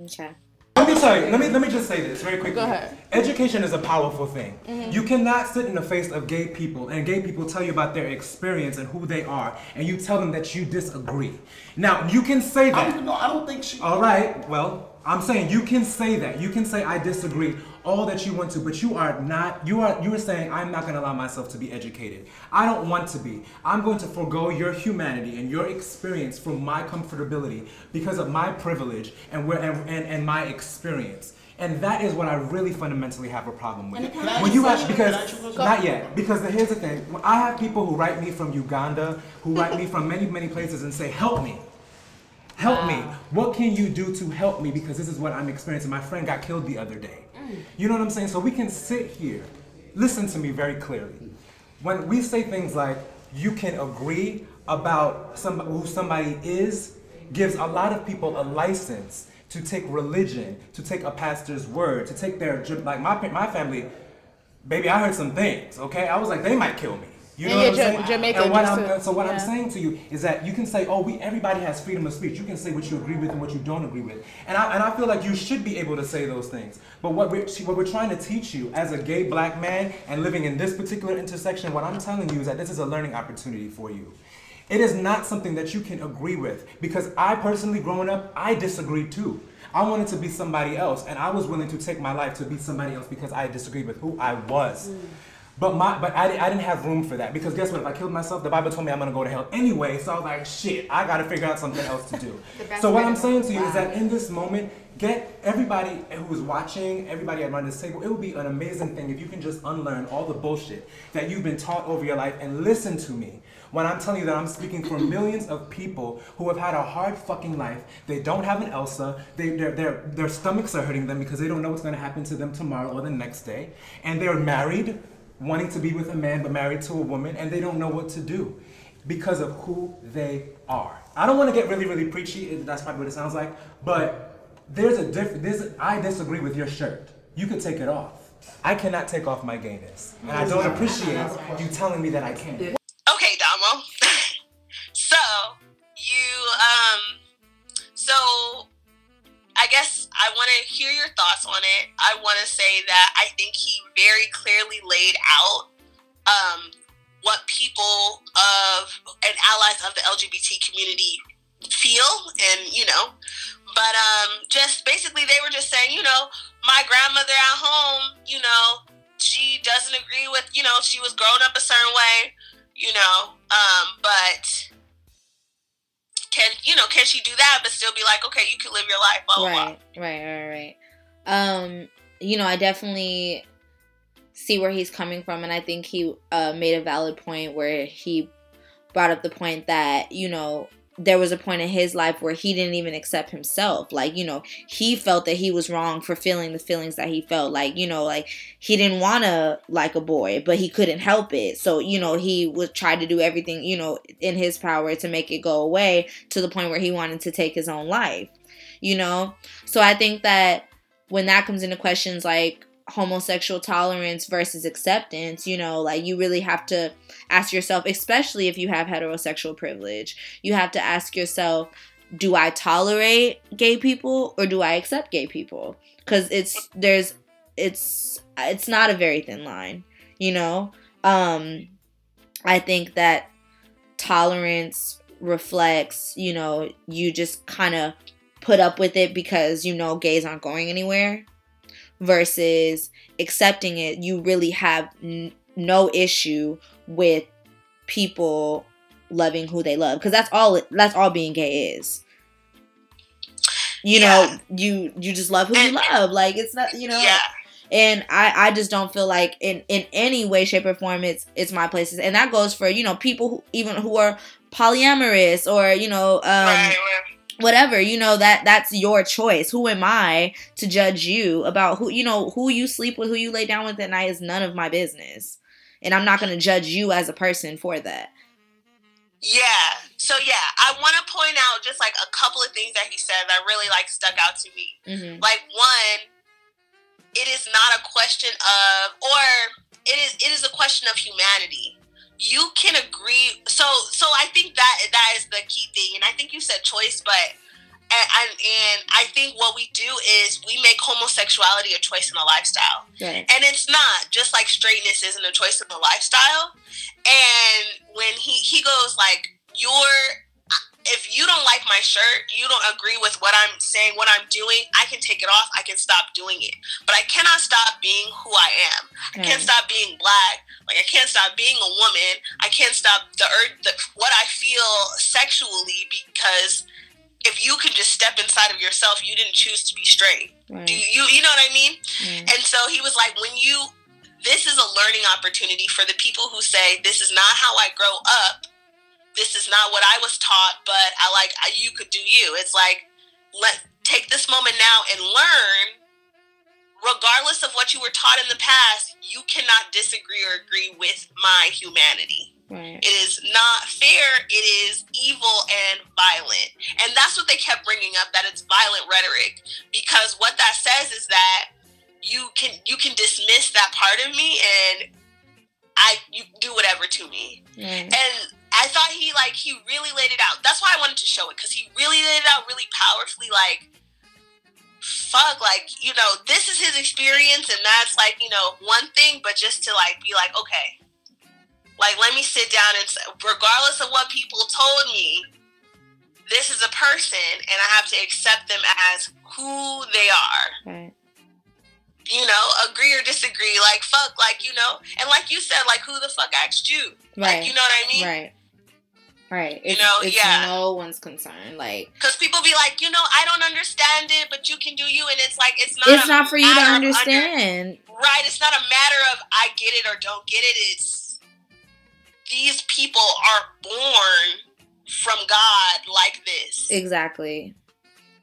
Okay. Let me tell you. Let me let me just say this very quickly. Go ahead. Education is a powerful thing. Mm-hmm. You cannot sit in the face of gay people and gay people tell you about their experience and who they are, and you tell them that you disagree. Now you can say that. I don't, no, I don't think she. All right. Well, I'm saying you can say that. You can say I disagree all that you want to, but you are not you are you are saying I'm not going to allow myself to be educated. I don't want to be. I'm going to forego your humanity and your experience for my comfortability because of my privilege and where and, and, and my experience. And that is what I really fundamentally have a problem with. When you have, because not yet, because here's the thing: I have people who write me from Uganda, who write me from many many places, and say, "Help me." Help wow. me. What can you do to help me? Because this is what I'm experiencing. My friend got killed the other day. Mm. You know what I'm saying? So we can sit here. Listen to me very clearly. When we say things like, you can agree about some, who somebody is, gives a lot of people a license to take religion, to take a pastor's word, to take their, like my, my family, baby, I heard some things, okay? I was like, they might kill me. You know what I'm saying? Jamaica and what I'm, so what yeah. I'm saying to you is that you can say, oh, we everybody has freedom of speech. You can say what you agree with and what you don't agree with, and I and I feel like you should be able to say those things. But what we're what we're trying to teach you as a gay black man and living in this particular intersection, what I'm telling you is that this is a learning opportunity for you. It is not something that you can agree with because I personally, growing up, I disagreed too. I wanted to be somebody else, and I was willing to take my life to be somebody else because I disagreed with who I was. Mm. But my, but I, I didn't have room for that because guess what? If I killed myself, the Bible told me I'm gonna go to hell anyway. So I was like, shit, I gotta figure out something else to do. *laughs* so what I'm saying to you wow. is that in this moment, get everybody who's watching, everybody around this table. It would be an amazing thing if you can just unlearn all the bullshit that you've been taught over your life and listen to me when I'm telling you that I'm speaking for millions of people who have had a hard fucking life. They don't have an Elsa. They, their, their, their stomachs are hurting them because they don't know what's going to happen to them tomorrow or the next day. And they're married wanting to be with a man but married to a woman and they don't know what to do because of who they are. I don't want to get really, really preachy. That's probably what it sounds like. But there's a different. I disagree with your shirt. You can take it off. I cannot take off my gayness, and I don't appreciate you telling me that I can. Thoughts on it. I want to say that I think he very clearly laid out um, what people of and allies of the LGBT community feel, and you know, but um, just basically they were just saying, you know, my grandmother at home, you know, she doesn't agree with, you know, she was grown up a certain way, you know, um, but can you know can she do that but still be like okay you can live your life blah, blah, right blah. right right right um you know i definitely see where he's coming from and i think he uh, made a valid point where he brought up the point that you know there was a point in his life where he didn't even accept himself. Like, you know, he felt that he was wrong for feeling the feelings that he felt. Like, you know, like he didn't want to like a boy, but he couldn't help it. So, you know, he would try to do everything, you know, in his power to make it go away to the point where he wanted to take his own life, you know? So I think that when that comes into questions like homosexual tolerance versus acceptance, you know, like you really have to ask yourself, especially if you have heterosexual privilege, you have to ask yourself, do I tolerate gay people or do I accept gay people? Cuz it's there's it's it's not a very thin line, you know? Um I think that tolerance reflects, you know, you just kind of put up with it because you know gays aren't going anywhere versus accepting it, you really have n- no issue with people loving who they love because that's all that's all being gay is. You yeah. know, you you just love who and, you love. Like it's not, you know. Yeah. And I, I just don't feel like in, in any way, shape, or form it's it's my places. And that goes for, you know, people who even who are polyamorous or, you know, um right, right whatever you know that that's your choice. Who am i to judge you about who you know who you sleep with who you lay down with at night is none of my business. And i'm not going to judge you as a person for that. Yeah. So yeah i want to point out just like a couple of things that he said that really like stuck out to me. Mm-hmm. like one it is not a question of or it is it is a question of humanity you can agree. So, so I think that that is the key thing, and I think you said choice, but and, and, and I think what we do is we make homosexuality a choice in a lifestyle, right. and it's not just like straightness isn't a choice in a lifestyle. And when he he goes like, "You're if you don't like my shirt, you don't agree with what I'm saying, what I'm doing, I can take it off. I can stop doing it. But I cannot stop being who I am. I can't stop being black. Like I can't stop being a woman. I can't stop the, the what I feel sexually because if you can just step inside of yourself, you didn't choose to be straight. Right. Do you you know what I mean? Mm. And so he was like, when you this is a learning opportunity for the people who say this is not how I grow up this is not what I was taught, but I like I, you could do you. It's like let take this moment now and learn. Regardless of what you were taught in the past, you cannot disagree or agree with my humanity. Right. It is not fair. It is evil and violent, and that's what they kept bringing up. That it's violent rhetoric because what that says is that you can you can dismiss that part of me and I you do whatever to me. Mm. And I thought he like he really laid it out. That's why I wanted to show it because he really laid it out really powerfully. Like, fuck, like you know, this is his experience, and that's like you know one thing. But just to like be like, okay, like let me sit down and regardless of what people told me, this is a person, and I have to accept them as who they are. Right. You know, agree or disagree, like fuck, like you know, and like you said, like who the fuck asked you? Right. Like you know what I mean? Right. Right. It's, you know, it's yeah. no one's concern. Like, because people be like, you know, I don't understand it, but you can do you, and it's like it's not. It's not for you to understand. Under, right. It's not a matter of I get it or don't get it. It's these people are born from God like this. Exactly.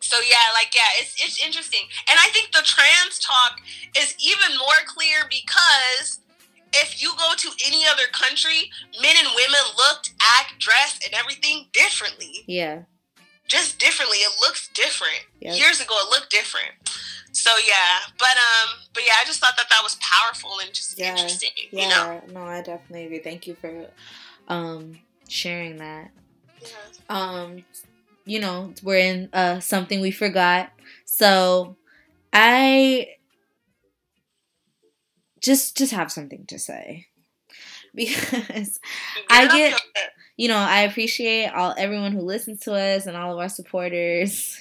So yeah, like yeah, it's it's interesting, and I think the trans talk is even more clear because if you go to any other country, men and women looked, act, dress, and everything differently. Yeah. Just differently. It looks different. Yep. Years ago, it looked different. So yeah, but um, but yeah, I just thought that that was powerful and just yeah. interesting. Yeah. You know? No, I definitely agree. Thank you for um sharing that. Yeah. Um, you know, we're in uh something we forgot. So I just just have something to say *laughs* because I get you know I appreciate all everyone who listens to us and all of our supporters.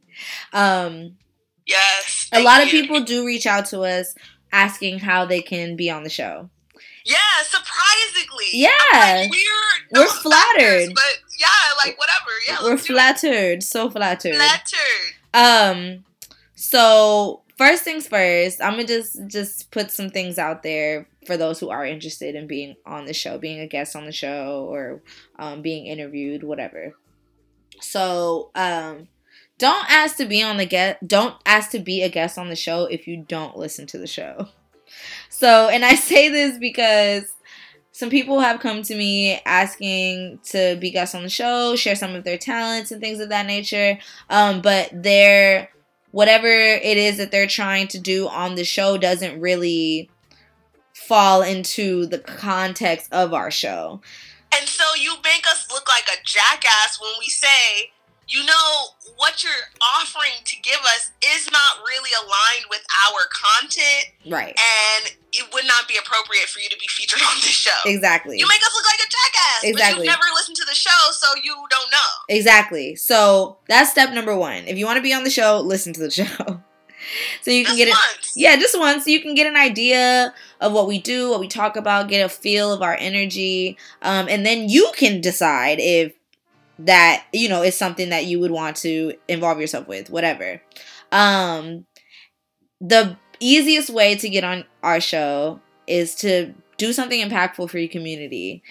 *laughs* um, yes, a lot you. of people do reach out to us asking how they can be on the show. Yeah, surprisingly. Yeah, like, we're we're flattered, but yeah, like whatever. Yeah, we're flattered, so flattered. Flattered. Um, so first things first, I'm gonna just just put some things out there for those who are interested in being on the show, being a guest on the show, or um, being interviewed, whatever. So, um, don't ask to be on the get. Don't ask to be a guest on the show if you don't listen to the show. So, and I *laughs* say this because some people have come to me asking to be guests on the show, share some of their talents and things of that nature. Um, but they're whatever it is that they're trying to do on the show doesn't really fall into the context of our show. And so you make us look like a jackass when we say, you know, what you're offering to give us is not really aligned with our content. Right. And it would not be appropriate for you to be featured on this show. Exactly. You make us look like a jackass. Exactly. But you've never listened to the show, so you don't know. Exactly. So that's step number one. If you want to be on the show, listen to the *laughs* show. so you can Just get it. Yeah, just once. So you can get an idea of what we do, what we talk about, get a feel of our energy, um, and then you can decide if that you know is something that you would want to involve yourself with, whatever. Um, the easiest way to get on our show is to do something impactful for your community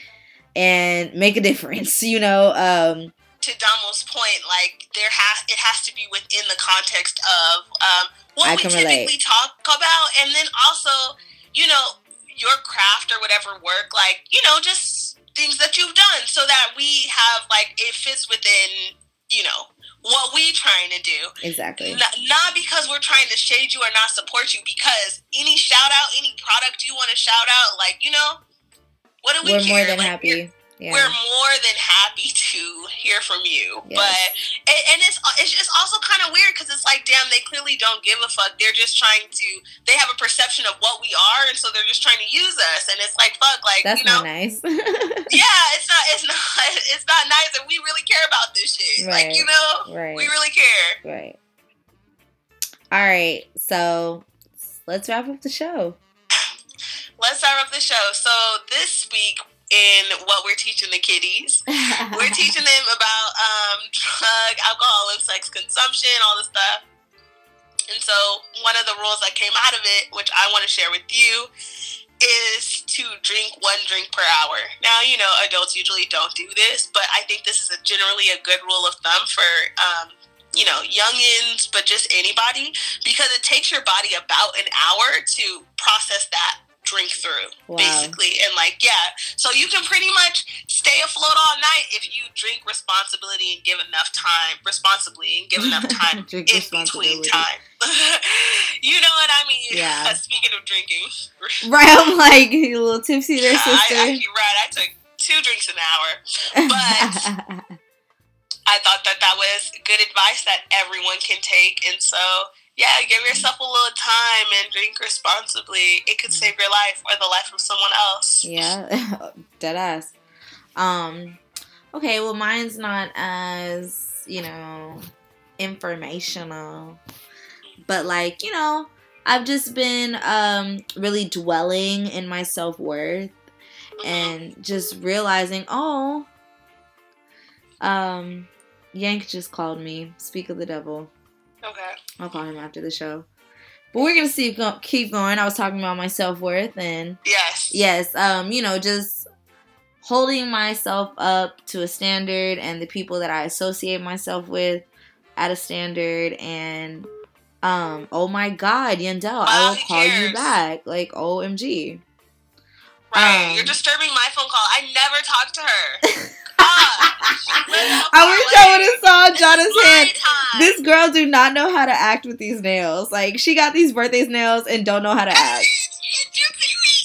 and make a *laughs* difference. You know, um, to Damo's point, like there has it has to be within the context of um, what I we typically relate. talk about, and then also, you know, your craft or whatever work, like you know, just things that you've done, so that we have like it fits within, you know, what we trying to do. exactly. Not, not because we're trying to shade you or not support you, because any shout out, any product you want to shout out, like you know, what do we We're care? more than Like, happy. Yeah. we're more than happy *laughs* to hear from you. Yes. But and, and it's uh, it's just also kind of weird because it's like, damn, they clearly don't give a fuck. They're just trying to. They have a perception of what we are, and so they're just trying to use us. And it's like, fuck, like That's you know, not nice. *laughs* yeah, it's not, it's *laughs* not, it's not nice, and we really care about this shit. Right. Like you know, right. we really care. Right. All right. So let's wrap up the show. Let's start up the show. So this week. In what we're teaching the kiddies, we're *laughs* teaching them about um, drug, alcohol, and sex consumption, all this stuff. And so, one of the rules that came out of it, which I want to share with you, is to drink one drink per hour. Now, you know, adults usually don't do this, but I think this is a, generally a good rule of thumb for, um, you know, youngins, but just anybody, because it takes your body about an hour to process that drink through Wow. basically and like yeah so you can pretty much stay afloat all night if you drink responsibility and give enough time responsibly and give enough *laughs* time in between time *laughs* you know what i mean Yeah. *laughs* speaking of drinking Right. I'm like a little tipsy there, I, I, sister. you're right i took two drinks an hour but i thought that that was good advice that everyone can take and so yeah give yourself a little time and drink responsibly it could save your life or the life of someone else yeah. *laughs* Dead ass. Um. Okay. Well, mine's not as you know informational, but like you know, I've just been um really dwelling in my self worth and just realizing, oh, um, Yank just called me. Speak of the devil. Okay I'll call him after the show. But we're gonna see go, keep going. I was talking about my self worth and yes yes, um, you know, just holding myself up to a standard and the people that I associate myself with at a standard and um, oh my god, Yandel, I will call you back. Like OMG. Right, Um, you're disturbing my phone call. I never talked to her. *laughs* she lives so I wish I would have saw This is Jonna's my hand. time. This girl do not know how to act with these nails. Like she got these birthday nails and don't know how to act.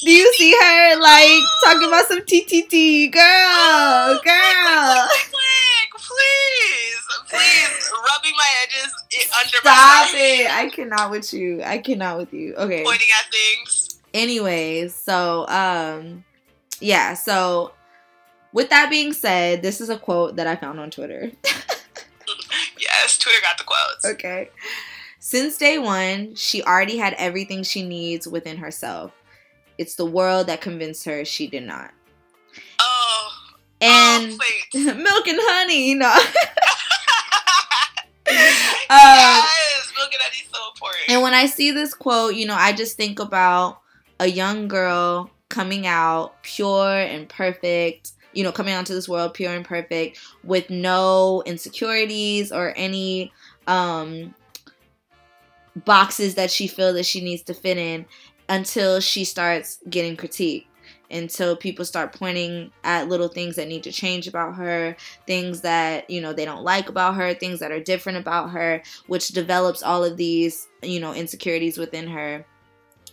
Do you see her like talking about some TTT? Girl, girl. Quick, quick, please, please, rubbing my edges under Stop my it. I cannot with you. I cannot with you. Okay. pointing at things. Anyways, so um yeah, so with that being said, this is a quote that I found on Twitter. *laughs* Yes, Twitter got the quotes. okay. Since day one, she already had everything she needs within herself. It's the world that convinced her she did not. Oh, And oh, *laughs* milk and honey, you know. *laughs* Uh, yes, milk and honey is so important. And when I see this quote, you know, I just think about a young girl coming out pure and perfect, you know, coming onto this world pure and perfect with no insecurities or any um boxes that she feels that she needs to fit in until she starts getting critiqued. Until people start pointing at little things that need to change about her, things that, you know, they don't like about her, things that are different about her, which develops all of these, you know, insecurities within her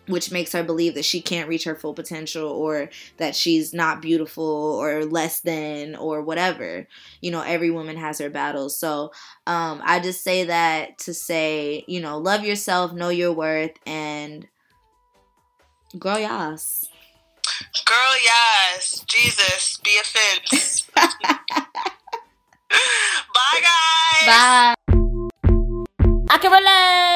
which makes her believe that she can't reach her full potential or that she's not beautiful or less than or whatever. You know, every woman has her battles. So um, I just say that to say, you know, love yourself, know your worth, and girl, yas. Girl, yes. Jesus, be a fence. *laughs* Bye, guys. Bye. I can relate.